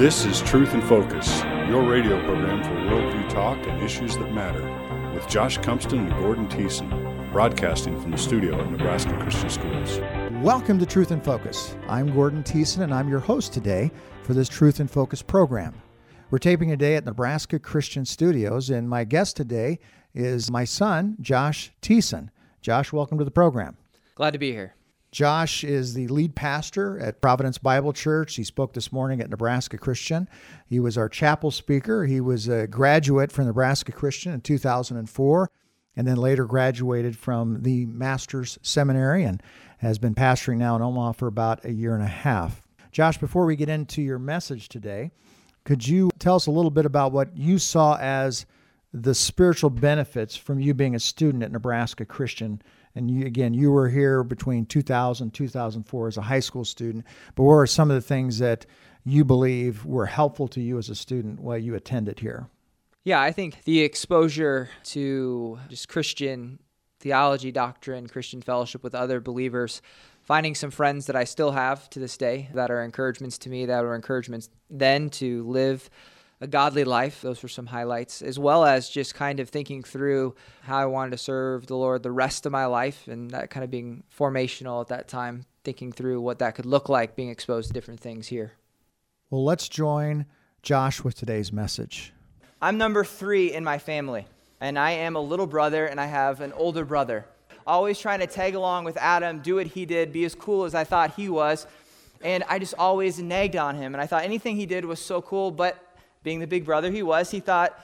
This is Truth in Focus, your radio program for worldview talk and issues that matter, with Josh Cumpston and Gordon Thiessen, broadcasting from the studio at Nebraska Christian Schools. Welcome to Truth in Focus. I'm Gordon Thiessen, and I'm your host today for this Truth in Focus program. We're taping today at Nebraska Christian Studios, and my guest today is my son, Josh Thiessen. Josh, welcome to the program. Glad to be here. Josh is the lead pastor at Providence Bible Church. He spoke this morning at Nebraska Christian. He was our chapel speaker. He was a graduate from Nebraska Christian in 2004 and then later graduated from the Master's Seminary and has been pastoring now in Omaha for about a year and a half. Josh, before we get into your message today, could you tell us a little bit about what you saw as the spiritual benefits from you being a student at Nebraska Christian and you, again, you were here between 2000 and 2004 as a high school student. But what are some of the things that you believe were helpful to you as a student while you attended here? Yeah, I think the exposure to just Christian theology, doctrine, Christian fellowship with other believers, finding some friends that I still have to this day that are encouragements to me, that were encouragements then to live a godly life. Those were some highlights, as well as just kind of thinking through how I wanted to serve the Lord the rest of my life, and that kind of being formational at that time, thinking through what that could look like, being exposed to different things here. Well, let's join Josh with today's message. I'm number three in my family, and I am a little brother, and I have an older brother. Always trying to tag along with Adam, do what he did, be as cool as I thought he was. And I just always nagged on him. And I thought anything he did was so cool, but being the big brother he was, he thought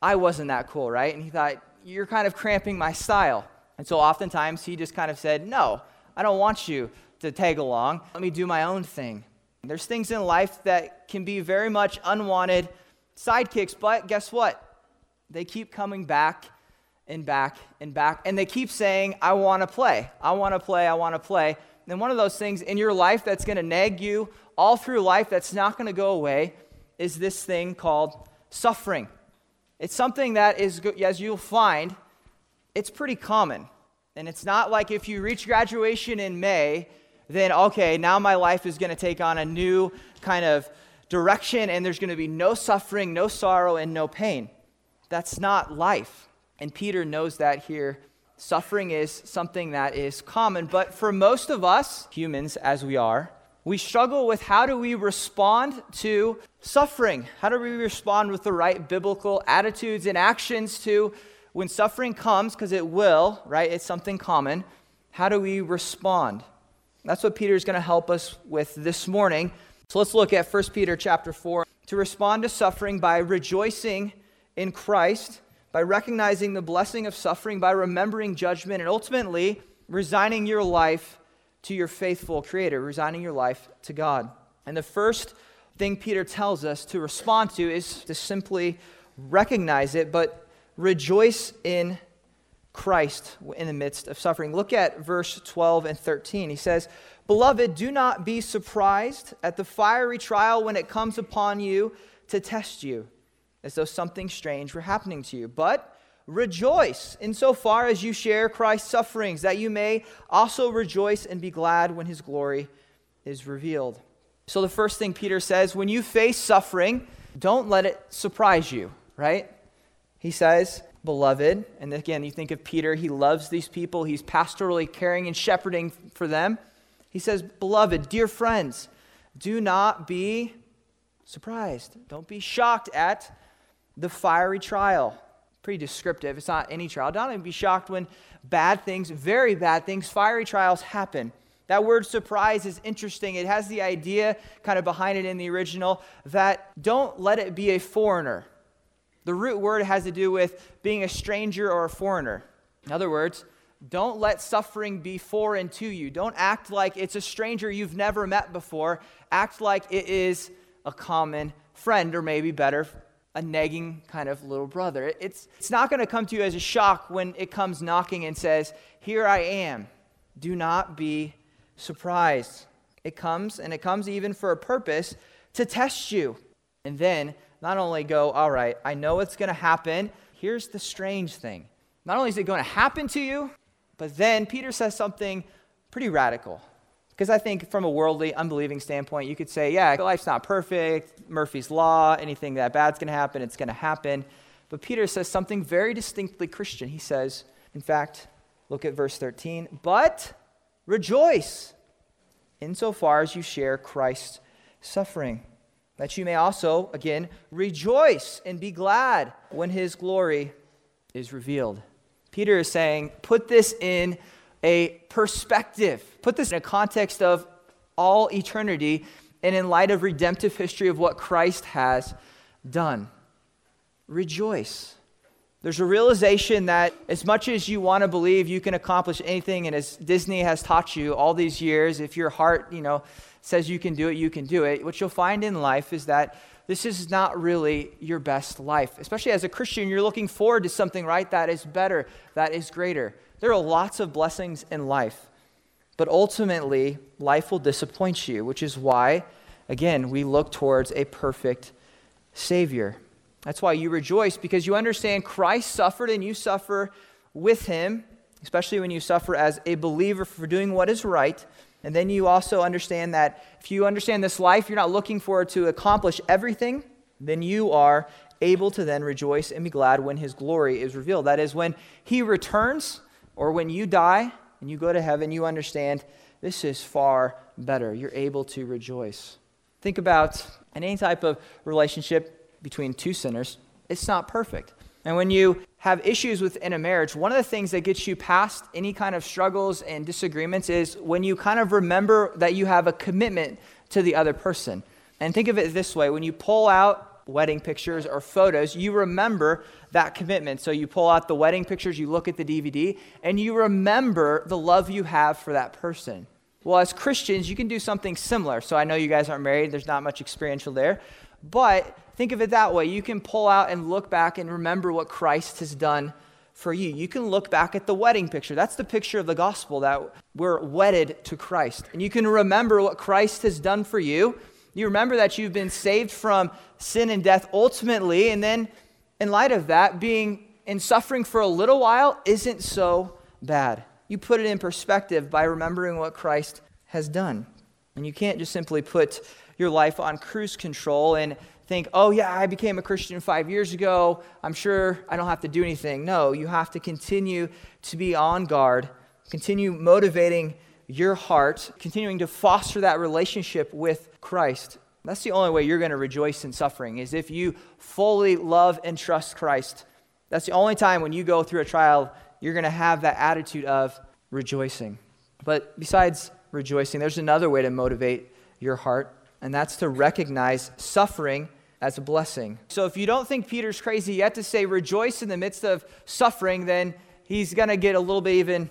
I wasn't that cool, right? And he thought, you're kind of cramping my style. And so oftentimes he just kind of said, no, I don't want you to tag along. Let me do my own thing. There's things in life that can be very much unwanted sidekicks, but guess what? They keep coming back and back and back, and they keep saying, I want to play. I want to play. I want to play. And one of those things in your life that's going to nag you all through life, that's not going to go away, is this thing called suffering. It's something that is, as you'll find, it's pretty common. And it's not like if you reach graduation in May, then okay, now my life is going to take on a new kind of direction and there's going to be no suffering, no sorrow, and no pain. That's not life. And Peter knows that here. Suffering is something that is common, but for most of us, humans as we are, we struggle with how do we respond to suffering? How do we respond with the right biblical attitudes and actions to when suffering comes, because it will, right? It's something common. How do we respond? That's what Peter is going to help us with this morning. So let's look at 1 Peter chapter 4. To respond to suffering by rejoicing in Christ, by recognizing the blessing of suffering, by remembering judgment, and ultimately resigning your life to your faithful Creator, resigning your life to God. And the first thing Peter tells us to respond to is to simply recognize it, but rejoice in Christ in the midst of suffering. Look at verse 12 and 13. He says, Beloved, do not be surprised at the fiery trial when it comes upon you to test you, as though something strange were happening to you. But Rejoice insofar as you share Christ's sufferings, that you may also rejoice and be glad when his glory is revealed. So, the first thing Peter says when you face suffering, don't let it surprise you, right? He says, Beloved, and again, you think of Peter, he loves these people, he's pastorally caring and shepherding for them. He says, Beloved, dear friends, do not be surprised. Don't be shocked at the fiery trial pretty descriptive. It's not any trial. Don't even be shocked when bad things, very bad things, fiery trials happen. That word surprise is interesting. It has the idea kind of behind it in the original that don't let it be a foreigner. The root word has to do with being a stranger or a foreigner. In other words, don't let suffering be foreign to you. Don't act like it's a stranger you've never met before. Act like it is a common friend, or maybe better, a nagging kind of little brother. It's, it's not going to come to you as a shock when it comes knocking and says, Here I am. Do not be surprised. It comes, and it comes even for a purpose to test you. And then not only go, All right, I know what's going to happen. Here's the strange thing. Not only is it going to happen to you, but then Peter says something pretty radical. Because I think from a worldly, unbelieving standpoint, you could say, yeah, life's not perfect, Murphy's Law, anything that bad's going to happen, it's going to happen. But Peter says something very distinctly Christian. He says, in fact, look at verse 13, but rejoice insofar as you share Christ's suffering, that you may also, again, rejoice and be glad when his glory is revealed. Peter is saying, put this in a perspective, put this in a context of all eternity and in light of redemptive history of what Christ has done. Rejoice. There's a realization that as much as you want to believe you can accomplish anything, and as Disney has taught you all these years, if your heart, you know, says you can do it, you can do it. What you'll find in life is that this is not really your best life. Especially as a Christian, you're looking forward to something, right, that is better, that is greater. There are lots of blessings in life, but ultimately, life will disappoint you, which is why, again, we look towards a perfect Savior. That's why you rejoice, because you understand Christ suffered and you suffer with him, especially when you suffer as a believer for doing what is right. And then you also understand that if you understand this life, you're not looking forward to accomplish everything, then you are able to then rejoice and be glad when his glory is revealed. That is, when he returns or when you die and you go to heaven, you understand this is far better. You're able to rejoice. Think about in any type of relationship between two sinners, it's not perfect. And when you have issues within a marriage, one of the things that gets you past any kind of struggles and disagreements is when you kind of remember that you have a commitment to the other person. And think of it this way when you pull out wedding pictures or photos, you remember that commitment. So you pull out the wedding pictures, you look at the DVD, and you remember the love you have for that person. Well, as Christians, you can do something similar. So I know you guys aren't married, there's not much experiential there. But think of it that way. You can pull out and look back and remember what Christ has done for you. You can look back at the wedding picture. That's the picture of the gospel that we're wedded to Christ. And you can remember what Christ has done for you. You remember that you've been saved from sin and death ultimately. And then, in light of that, being in suffering for a little while isn't so bad. You put it in perspective by remembering what Christ has done. And you can't just simply put your life on cruise control and think, oh, yeah, I became a Christian five years ago. I'm sure I don't have to do anything. No, you have to continue to be on guard, continue motivating your heart, continuing to foster that relationship with Christ. That's the only way you're going to rejoice in suffering, is if you fully love and trust Christ. That's the only time when you go through a trial, you're going to have that attitude of rejoicing. But besides rejoicing, there's another way to motivate your heart, and that's to recognize suffering as a blessing. So if you don't think Peter's crazy yet to say rejoice in the midst of suffering, then he's going to get a little bit even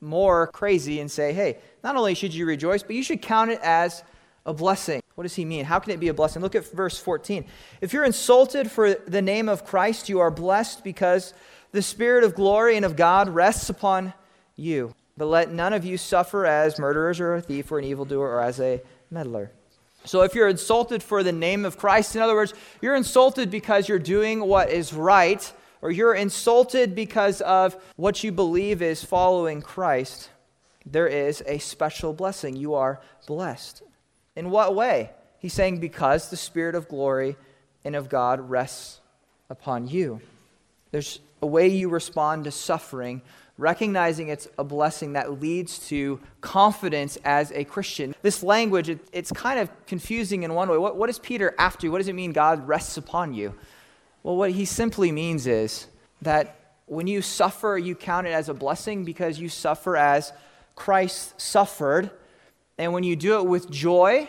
more crazy and say, hey, not only should you rejoice, but you should count it as a blessing. What does he mean? How can it be a blessing? Look at verse 14. If you're insulted for the name of Christ, you are blessed because the Spirit of glory and of God rests upon you. But let none of you suffer as murderers or a thief or an evildoer or as a meddler. So if you're insulted for the name of Christ, in other words, you're insulted because you're doing what is right, or you're insulted because of what you believe is following Christ, there is a special blessing. You are blessed. In what way? He's saying, because the Spirit of glory and of God rests upon you. There's a way you respond to suffering recognizing it's a blessing that leads to confidence as a Christian. This language, it, it's kind of confusing in one way. What, what is Peter after? What does it mean God rests upon you? Well, what he simply means is that when you suffer, you count it as a blessing because you suffer as Christ suffered. And when you do it with joy,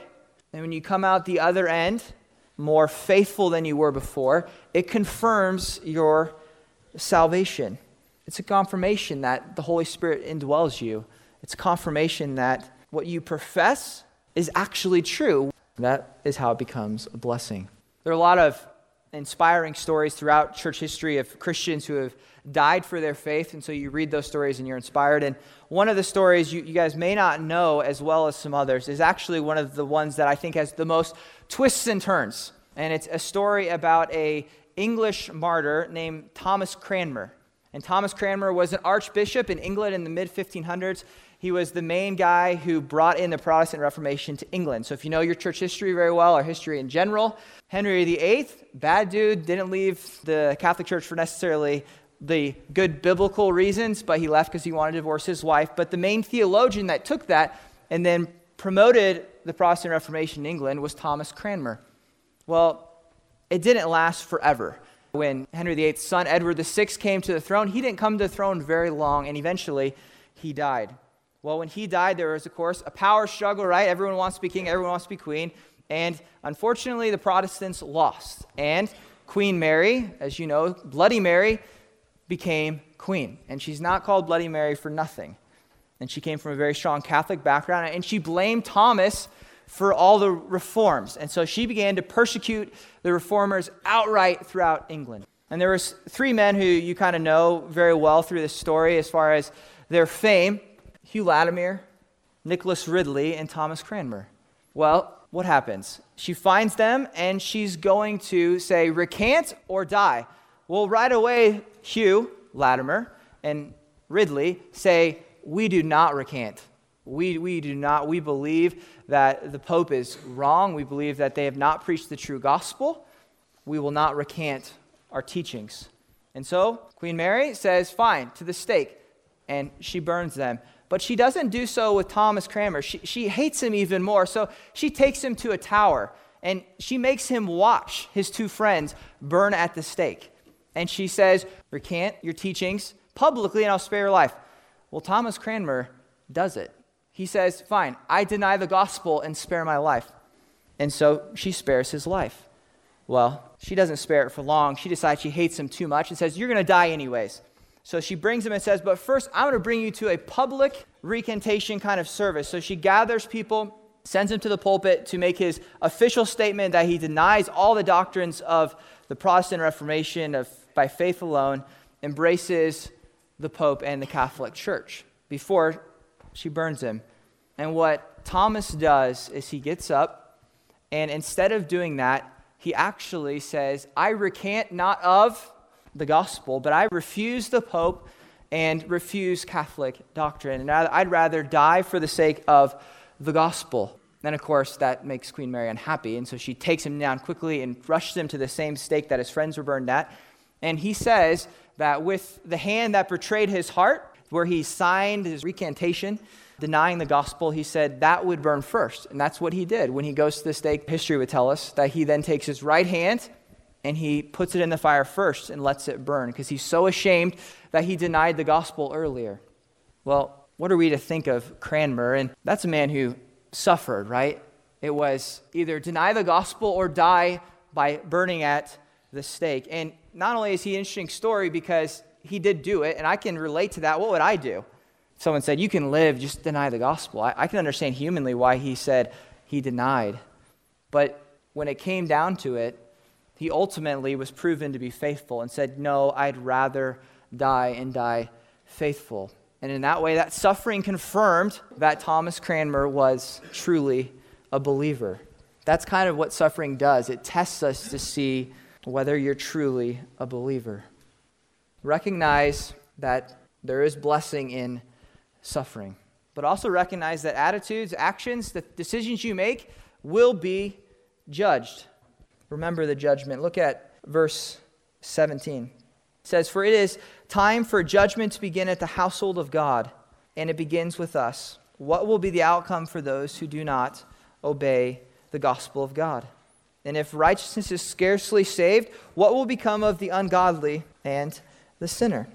and when you come out the other end more faithful than you were before, it confirms your salvation. It's a confirmation that the Holy Spirit indwells you. It's confirmation that what you profess is actually true. That is how it becomes a blessing. There are a lot of inspiring stories throughout church history of Christians who have died for their faith. And so you read those stories and you're inspired. And one of the stories you, you, guys may not know as well as some others is actually one of the ones that I think has the most twists and turns. And it's a story about a English martyr named Thomas Cranmer. And Thomas Cranmer was an archbishop in England in the mid 1500s. He was the main guy who brought in the Protestant Reformation to England. So if you know your church history very well, or history in general, Henry VIII, bad dude, didn't leave the Catholic Church for necessarily the good biblical reasons, but he left because he wanted to divorce his wife. But the main theologian that took that and then promoted the Protestant Reformation in England was Thomas Cranmer. Well, it didn't last forever. When Henry VIII's son Edward VI came to the throne, he didn't come to the throne very long, and eventually he died. Well, when he died, there was, of course, a power struggle, right? Everyone wants to be king, everyone wants to be queen. And unfortunately, the Protestants lost. And Queen Mary, as you know, Bloody Mary, became queen. And she's not called Bloody Mary for nothing. And she came from a very strong Catholic background. And she blamed Thomas for all the reforms. And so she began to persecute the reformers outright throughout England. And there was three men who you kind of know very well through this story as far as their fame. Hugh Latimer, Nicholas Ridley, and Thomas Cranmer. Well, what happens? She finds them and she's going to say, recant or die. Well, right away, Hugh Latimer and Ridley say, we do not recant. We, we do not, we believe that the Pope is wrong. We believe that they have not preached the true gospel. We will not recant our teachings. And so Queen Mary says, fine, to the stake. And she burns them. But she doesn't do so with Thomas Cranmer. She, she hates him even more. So she takes him to a tower and she makes him watch his two friends burn at the stake. And she says, Recant your teachings publicly and I'll spare your life. Well, Thomas Cranmer does it. He says, Fine, I deny the gospel and spare my life. And so she spares his life. Well, she doesn't spare it for long. She decides she hates him too much and says, You're going to die anyways. So she brings him and says, But first, I'm going to bring you to a public recantation kind of service. So she gathers people, sends him to the pulpit to make his official statement that he denies all the doctrines of the Protestant Reformation of, by faith alone, embraces the Pope and the Catholic Church before she burns him. And what Thomas does is he gets up, and instead of doing that, he actually says, I recant not of the gospel, but I refuse the Pope and refuse Catholic doctrine. And I'd rather die for the sake of the gospel. Then, of course, that makes Queen Mary unhappy. And so she takes him down quickly and rushes him to the same stake that his friends were burned at. And he says that with the hand that betrayed his heart, where he signed his recantation, denying the gospel, he said that would burn first. And that's what he did. When he goes to the stake, history would tell us that he then takes his right hand and he puts it in the fire first and lets it burn because he's so ashamed that he denied the gospel earlier. Well, what are we to think of Cranmer? And that's a man who suffered, right? It was either deny the gospel or die by burning at the stake. And not only is he an interesting story because he did do it, and I can relate to that. What would I do? Someone said, You can live, just deny the gospel. I, I can understand humanly why he said he denied. But when it came down to it, he ultimately was proven to be faithful and said, No, I'd rather die and die faithful. And in that way, that suffering confirmed that Thomas Cranmer was truly a believer. That's kind of what suffering does. It tests us to see whether you're truly a believer. Recognize that there is blessing in suffering, but also recognize that attitudes, actions, the decisions you make will be judged remember the judgment. Look at verse 17. It says, For it is time for judgment to begin at the household of God, and it begins with us. What will be the outcome for those who do not obey the gospel of God? And if righteousness is scarcely saved, what will become of the ungodly and the sinner?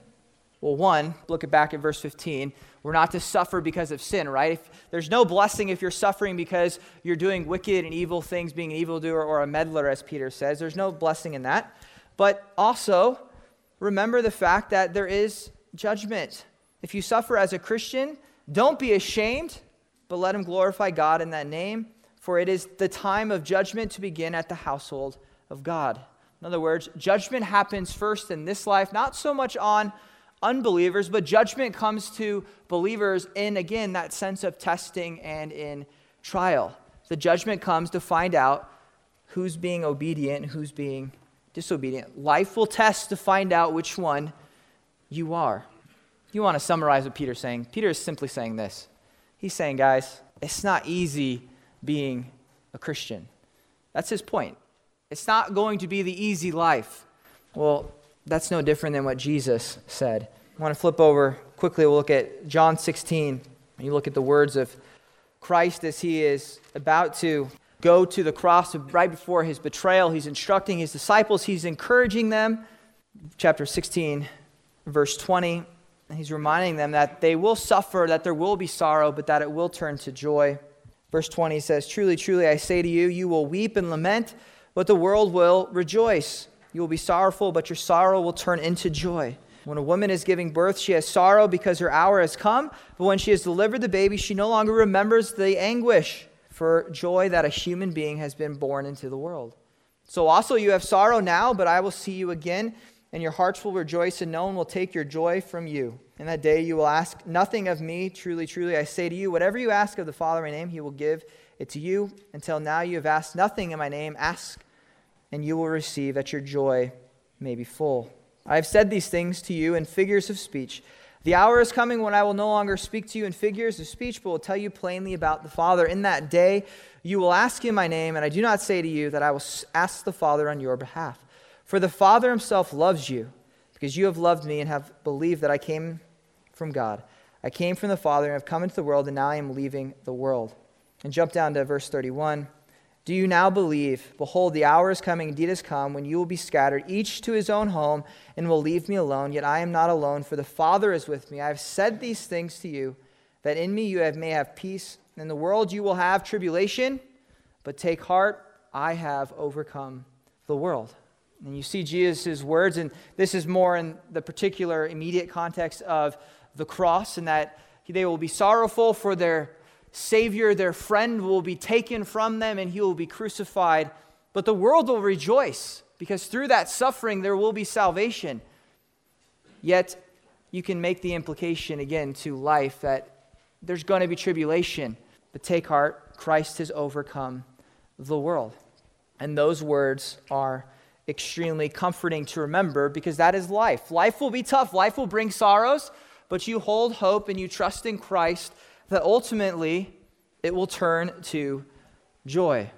Well, one, look back at verse 15. We're not to suffer because of sin, right? If, there's no blessing if you're suffering because you're doing wicked and evil things, being an evildoer or a meddler, as Peter says. There's no blessing in that. But also, remember the fact that there is judgment. If you suffer as a Christian, don't be ashamed, but let him glorify God in that name, for it is the time of judgment to begin at the household of God. In other words, judgment happens first in this life, not so much on unbelievers, but judgment comes to believers in, again, that sense of testing and in trial. The judgment comes to find out who's being obedient who's being disobedient. Life will test to find out which one you are. You want to summarize what Peter's saying. Peter is simply saying this He's saying, guys, it's not easy being a Christian. That's his point. It's not going to be the easy life. Well, that's no different than what Jesus said. I want to flip over quickly. We'll look at John 16. You look at the words of Christ as he is about to go to the cross right before his betrayal. He's instructing his disciples, he's encouraging them. Chapter 16, verse 20. He's reminding them that they will suffer, that there will be sorrow, but that it will turn to joy. Verse 20 says, Truly, truly, I say to you, you will weep and lament, but the world will rejoice. You will be sorrowful, but your sorrow will turn into joy. When a woman is giving birth, she has sorrow because her hour has come, but when she has delivered the baby, she no longer remembers the anguish for joy that a human being has been born into the world. So also you have sorrow now, but I will see you again, and your hearts will rejoice, and no one will take your joy from you. In that day you will ask nothing of me. Truly, truly, I say to you, whatever you ask of the Father in my name, he will give it to you. Until now you have asked nothing in my name. Ask, and you will receive, that your joy may be full. I have said these things to you in figures of speech. The hour is coming when I will no longer speak to you in figures of speech, but will tell you plainly about the Father. In that day, you will ask in my name, and I do not say to you that I will ask the Father on your behalf. For the Father himself loves you, because you have loved me and have believed that I came from God. I came from the Father and have come into the world, and now I am leaving the world. And jump down to verse 31. Do you now believe? Behold, the hour is coming, indeed has come, when you will be scattered, each to his own home, and will leave me alone. Yet I am not alone, for the Father is with me. I have said these things to you, that in me you have, may have peace. In the world you will have tribulation, but take heart, I have overcome the world. And you see Jesus' words, and this is more in the particular immediate context of the cross, and that they will be sorrowful for their Savior, their friend, will be taken from them and he will be crucified. But the world will rejoice because through that suffering there will be salvation. Yet, you can make the implication again to life that there's going to be tribulation. But take heart, Christ has overcome the world. And those words are extremely comforting to remember because that is life. Life will be tough, life will bring sorrows, but you hold hope and you trust in Christ that ultimately it will turn to joy.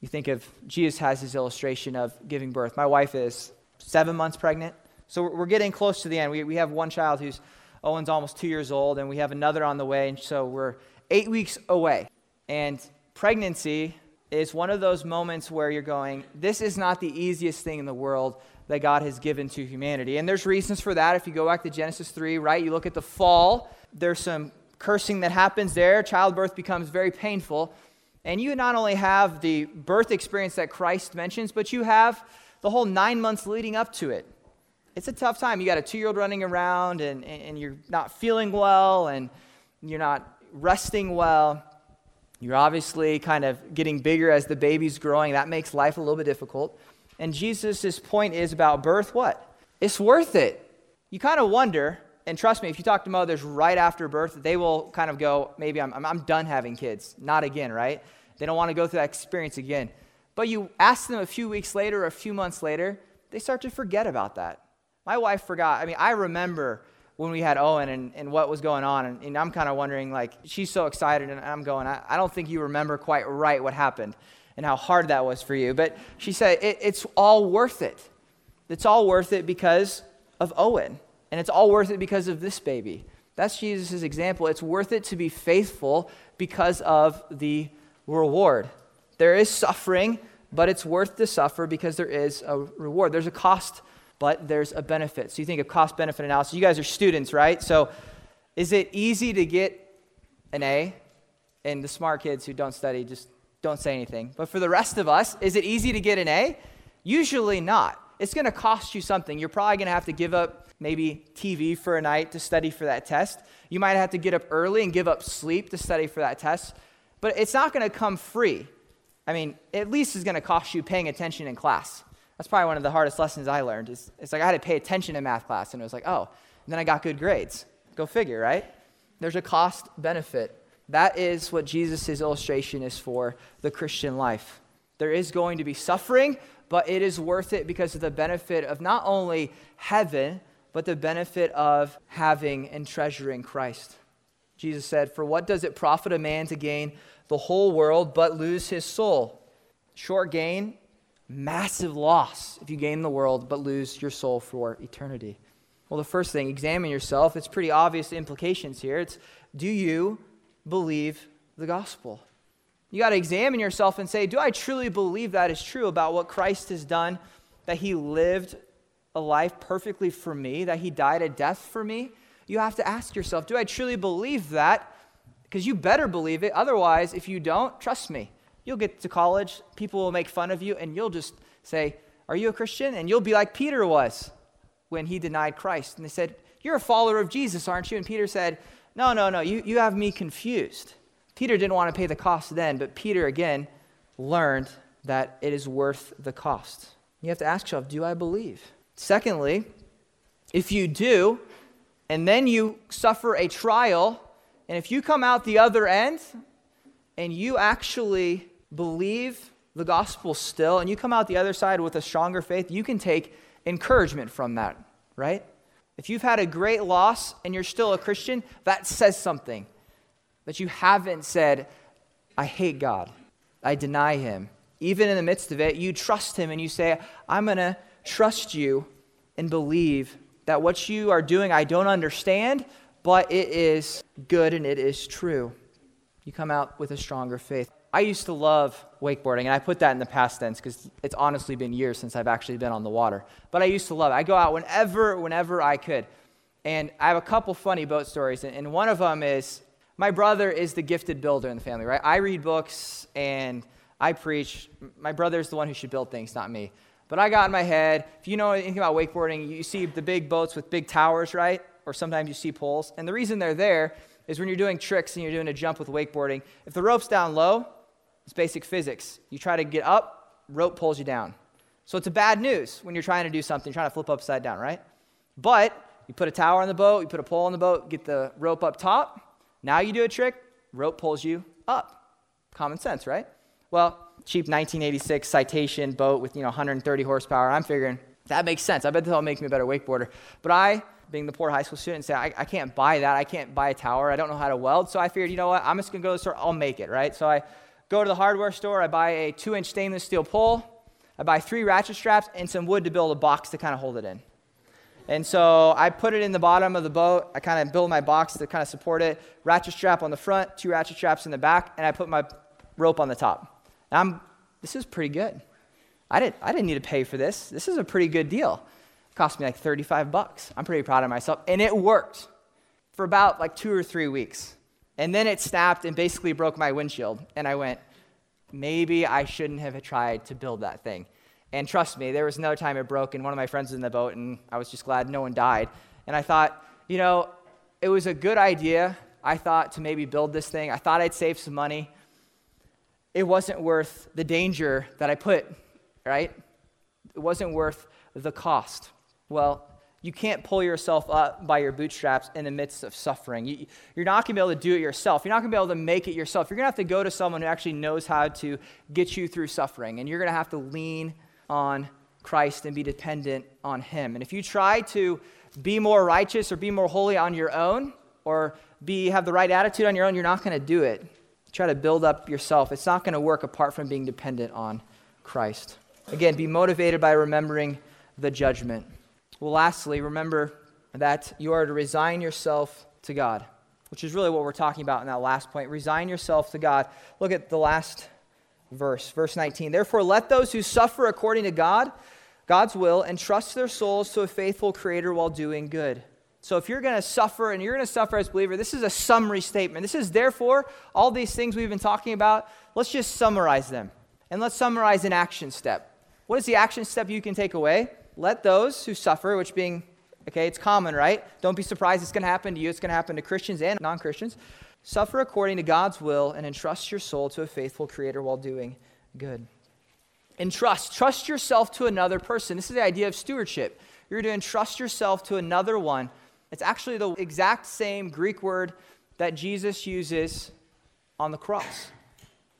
You think of Jesus has his illustration of giving birth. My wife is seven months pregnant. So we're getting close to the end. We, we have one child who's, Owen's almost two years old, and we have another on the way. And so we're eight weeks away. And pregnancy is one of those moments where you're going, this is not the easiest thing in the world that God has given to humanity. And there's reasons for that. If you go back to Genesis 3, right, you look at the fall, there's some cursing that happens there. Childbirth becomes very painful. And you not only have the birth experience that Christ mentions, but you have the whole nine months leading up to it. It's a tough time. You got a two year old running around, and, and you're not feeling well, and you're not resting well. You're obviously kind of getting bigger as the baby's growing. That makes life a little bit difficult. And Jesus' point is about birth what? It's worth it. You kind of wonder and trust me, if you talk to mothers right after birth, they will kind of go, maybe I'm, I'm done having kids. Not again, right? They don't want to go through that experience again. But you ask them a few weeks later or a few months later, they start to forget about that. My wife forgot. I mean, I remember when we had Owen and, and what was going on. And, and I'm kind of wondering, like, she's so excited, and I'm going, I, I, don't think you remember quite right what happened and how hard that was for you. But she said, it, it's all worth it. It's all worth it because of Owen. And it's all worth it because of this baby. That's Jesus' example. It's worth it to be faithful because of the reward. There is suffering, but it's worth to suffer because there is a reward. There's a cost, but there's a benefit. So you think of cost benefit analysis. You guys are students, right? So is it easy to get an A? And the smart kids who don't study just don't say anything. But for the rest of us, is it easy to get an A? Usually not. It's going to cost you something. You're probably going to have to give up maybe TV for a night to study for that test. You might have to get up early and give up sleep to study for that test. But it's not going to come free. I mean, at least it's going to cost you paying attention in class. That's probably one of the hardest lessons I learned. Is it's like I had to pay attention in math class, and it was like, oh, and then I got good grades. Go figure, right? There's a cost benefit. That is what Jesus' illustration is for the Christian life. There is going to be suffering, but it is worth it because of the benefit of not only heaven, but the benefit of having and treasuring Christ. Jesus said, For what does it profit a man to gain the whole world but lose his soul? Short gain, massive loss if you gain the world but lose your soul for eternity. Well, the first thing, examine yourself. It's pretty obvious implications here. It's do you believe the gospel? You got to examine yourself and say, do I truly believe that is true about what Christ has done, that he lived a life perfectly for me, that he died a death for me? you have to ask yourself do I truly believe that? Because you better believe it. Otherwise, if you don't, trust me, you'll get to college, people will make fun of you, and you'll just say, Are you a Christian? And you'll be like Peter was when he denied Christ. And they said, You're a follower of Jesus, aren't you? And Peter said, No, no, no, you, you have me confused. Peter didn't want to pay the cost then, but Peter again learned that it is worth the cost. You have to ask yourself, Do I believe? Secondly, if you do, and then you suffer a trial, and if you come out the other end and you actually believe the gospel still, and you come out the other side with a stronger faith, you can take encouragement from that, right? If you've had a great loss and you're still a Christian, that says something. That you haven't said, I hate God, I deny Him. Even in the midst of it, you trust Him and you say, I'm going to trust you and believe that what you are doing I don't understand, but it is good and it is true. You come out with a stronger faith. I used to love wakeboarding, and I put that in the past tense because it's honestly been years since I've actually been on the water. But I used to love it. I go out whenever, whenever I could. And I have a couple funny boat stories, and one of them is my brother is the gifted builder in the family, right? I read books and I preach. My brother is the one who should build things, not me. But I got in my head, if you know anything about wakeboarding, you see the big boats with big towers, right? Or sometimes you see poles. And the reason they're there is when you're doing tricks and you're doing a jump with wakeboarding, if the rope's down low, it's basic physics. You try to get up, rope pulls you down. So it's a bad news when you're trying to do something, trying to flip upside down, right? But you put a tower on the boat, you put a pole on the boat, get the rope up top. Now you do a trick, rope pulls you up. Common sense, right? Well, cheap 1986 citation boat with you know 130 horsepower. I'm figuring that makes sense. I bet that'll make me a better wakeboarder. But I, being the poor high school student, say I, I can't buy that. I can't buy a tower. I don't know how to weld. So I figured, you know what? I'm just gonna go to the store. I'll make it, right? So I go to the hardware store. I buy a two-inch stainless steel pole. I buy three ratchet straps and some wood to build a box to kind of hold it in. And so I put it in the bottom of the boat. I kind of build my box to kind of support it. Ratchet strap on the front, two ratchet straps in the back, and I put my rope on the top. I'm, this is pretty good. I didn't, I didn't need to pay for this. This is a pretty good deal. It cost me like 35 bucks. I'm pretty proud of myself. And it worked for about like two or three weeks. And then it snapped and basically broke my windshield. And I went, maybe I shouldn't have tried to build that thing. And trust me, there was another time it broke, and one of my friends was in the boat, and I was just glad no one died. And I thought, you know, it was a good idea. I thought to maybe build this thing. I thought I'd save some money it wasn't worth the danger that I put, right? It wasn't worth the cost. Well, you can't pull yourself up by your bootstraps in the midst of suffering. You, are not going to be able to do it yourself. You're not going to be able to make it yourself. You're going to have to go to someone who actually knows how to get you through suffering. And you're going to have to lean on Christ and be dependent on Him. And if you try to be more righteous or be more holy on your own or be, have the right attitude on your own, you're not going to do it try to build up yourself. It's not going to work apart from being dependent on Christ. Again, be motivated by remembering the judgment. Well, lastly, remember that you are to resign yourself to God, which is really what we're talking about in that last point. Resign yourself to God. Look at the last verse, verse 19. Therefore, let those who suffer according to God, God's will, entrust their souls to a faithful Creator while doing good. So if you're going to suffer and you're going to suffer as a believer, this is a summary statement. This is therefore all these things we've been talking about. Let's just summarize them. And let's summarize an action step. What is the action step you can take away? Let those who suffer, which being, okay, it's common, right? Don't be surprised it's going to happen to you. It's going to happen to Christians and non Christians. Suffer according to God's will and entrust your soul to a faithful Creator while doing good. Entrust. Trust yourself to another person. This is the idea of stewardship. You're to entrust yourself to another one it's actually the exact same Greek word that Jesus uses on the cross.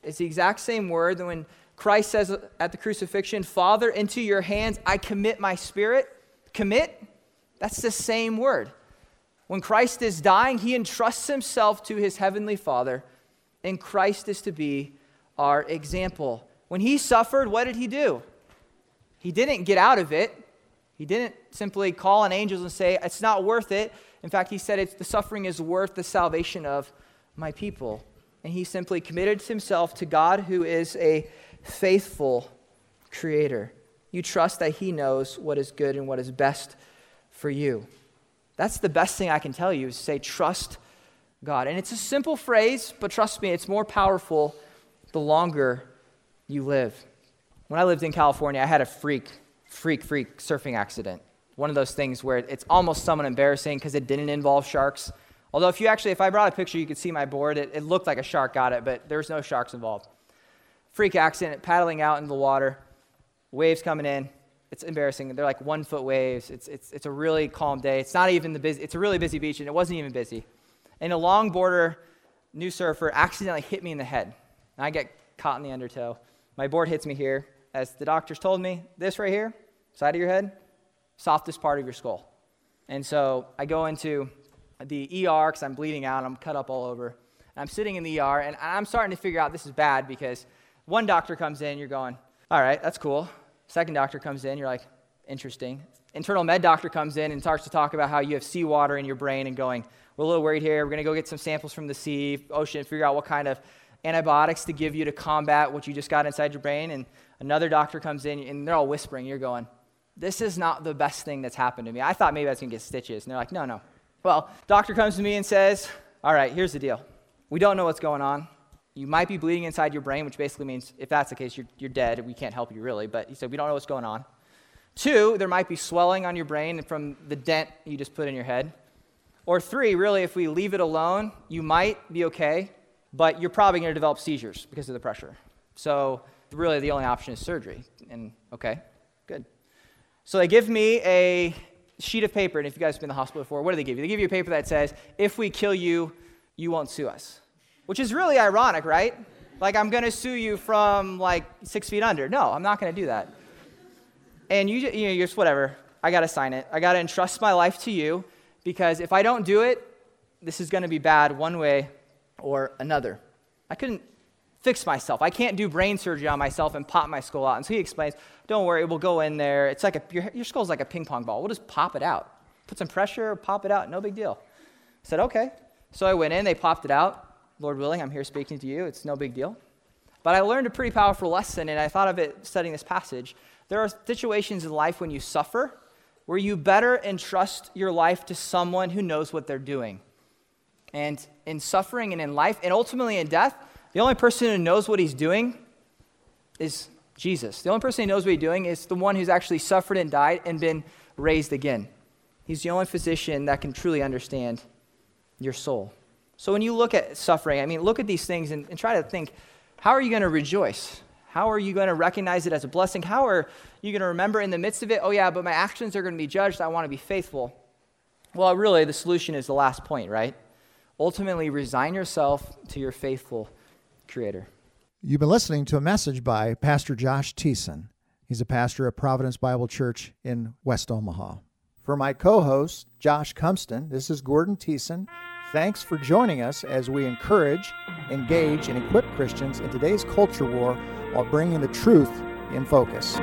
It's the exact same word that when Christ says at the crucifixion, Father, into your hands I commit my spirit. Commit, that's the same word. When Christ is dying, he entrusts himself to his heavenly Father, and Christ is to be our example. When he suffered, what did he do? He didn't get out of it. He didn't simply call on angels and say, It's not worth it. In fact, he said, it's, The suffering is worth the salvation of my people. And he simply committed himself to God, who is a faithful creator. You trust that he knows what is good and what is best for you. That's the best thing I can tell you is say, trust God. And it's a simple phrase, but trust me, it's more powerful the longer you live. When I lived in California, I had a freak, freak, freak surfing accident. One of those things where it's almost somewhat embarrassing because it didn't involve sharks. Although, if you actually, if I brought a picture, you could see my board. It, it looked like a shark got it, but there was no sharks involved. Freak accident, paddling out into the water, waves coming in. It's embarrassing. They're like one foot waves. It's, it's, it's a really calm day. It's not even the busy, it's a really busy beach, and it wasn't even busy. And a longboarder, new surfer, accidentally hit me in the head. And I get caught in the undertow. My board hits me here. As the doctors told me, this right here, side of your head, softest part of your skull. And so I go into the ER because I'm bleeding out. I'm cut up all over. I'm sitting in the ER, and I'm starting to figure out this is bad because one doctor comes in, you're going, all right, that's cool. Second doctor comes in, you're like, interesting. Internal med doctor comes in and starts to talk about how you have seawater in your brain and going, we're a little worried here. We're going to go get some samples from the sea, ocean, figure out what kind of antibiotics to give you to combat what you just got inside your brain. And another doctor comes in, and they're all whispering. You're going, this is not the best thing that's happened to me. I thought maybe I was going to get stitches. And they're like, no, no. Well, doctor comes to me and says, all right, here's the deal. We don't know what's going on. You might be bleeding inside your brain, which basically means if that's the case, you're, you're dead. We can't help you really. But he said, we don't know what's going on. Two, there might be swelling on your brain from the dent you just put in your head. Or three, really, if we leave it alone, you might be okay, but you're probably going to develop seizures because of the pressure. So, really, the only option is surgery. And okay. So, they give me a sheet of paper, and if you guys have been in the hospital before, what do they give you? They give you a paper that says, if we kill you, you won't sue us. Which is really ironic, right? Like, I'm to sue you from like six feet under. No, I'm not to do that. And you, you know, you're just whatever. I got to sign it. I got to entrust my life to you because if I don't do it, this is to be bad one way or another. I couldn't fix myself. I can't do brain surgery on myself and pop my skull out. And so he explains, don't worry, we'll go in there. It's like a, your, your skull's like a ping pong ball. We'll just pop it out. Put some pressure, pop it out, no big deal. I said, okay. So I went in, they popped it out. Lord willing, I'm here speaking to you. It's no big deal. But I learned a pretty powerful lesson, and I thought of it studying this passage. There are situations in life when you suffer where you better entrust your life to someone who knows what they're doing. And in suffering and in life, and ultimately in death, the only person who knows what he's doing is Jesus. The only person who knows what he's doing is the one who's actually suffered and died and been raised again. He's the only physician that can truly understand your soul. So when you look at suffering, I mean, look at these things and, and try to think how are you going to rejoice? How are you going to recognize it as a blessing? How are you going to remember in the midst of it, oh, yeah, but my actions are going to be judged. I want to be faithful? Well, really, the solution is the last point, right? Ultimately, resign yourself to your faithful Creator. You've been listening to a message by Pastor Josh Thiessen. He's a pastor at Providence Bible Church in West Omaha. For my co host, Josh Cumston, this is Gordon Thiessen. Thanks for joining us as we encourage, engage, and equip Christians in today's culture war while bringing the truth in focus.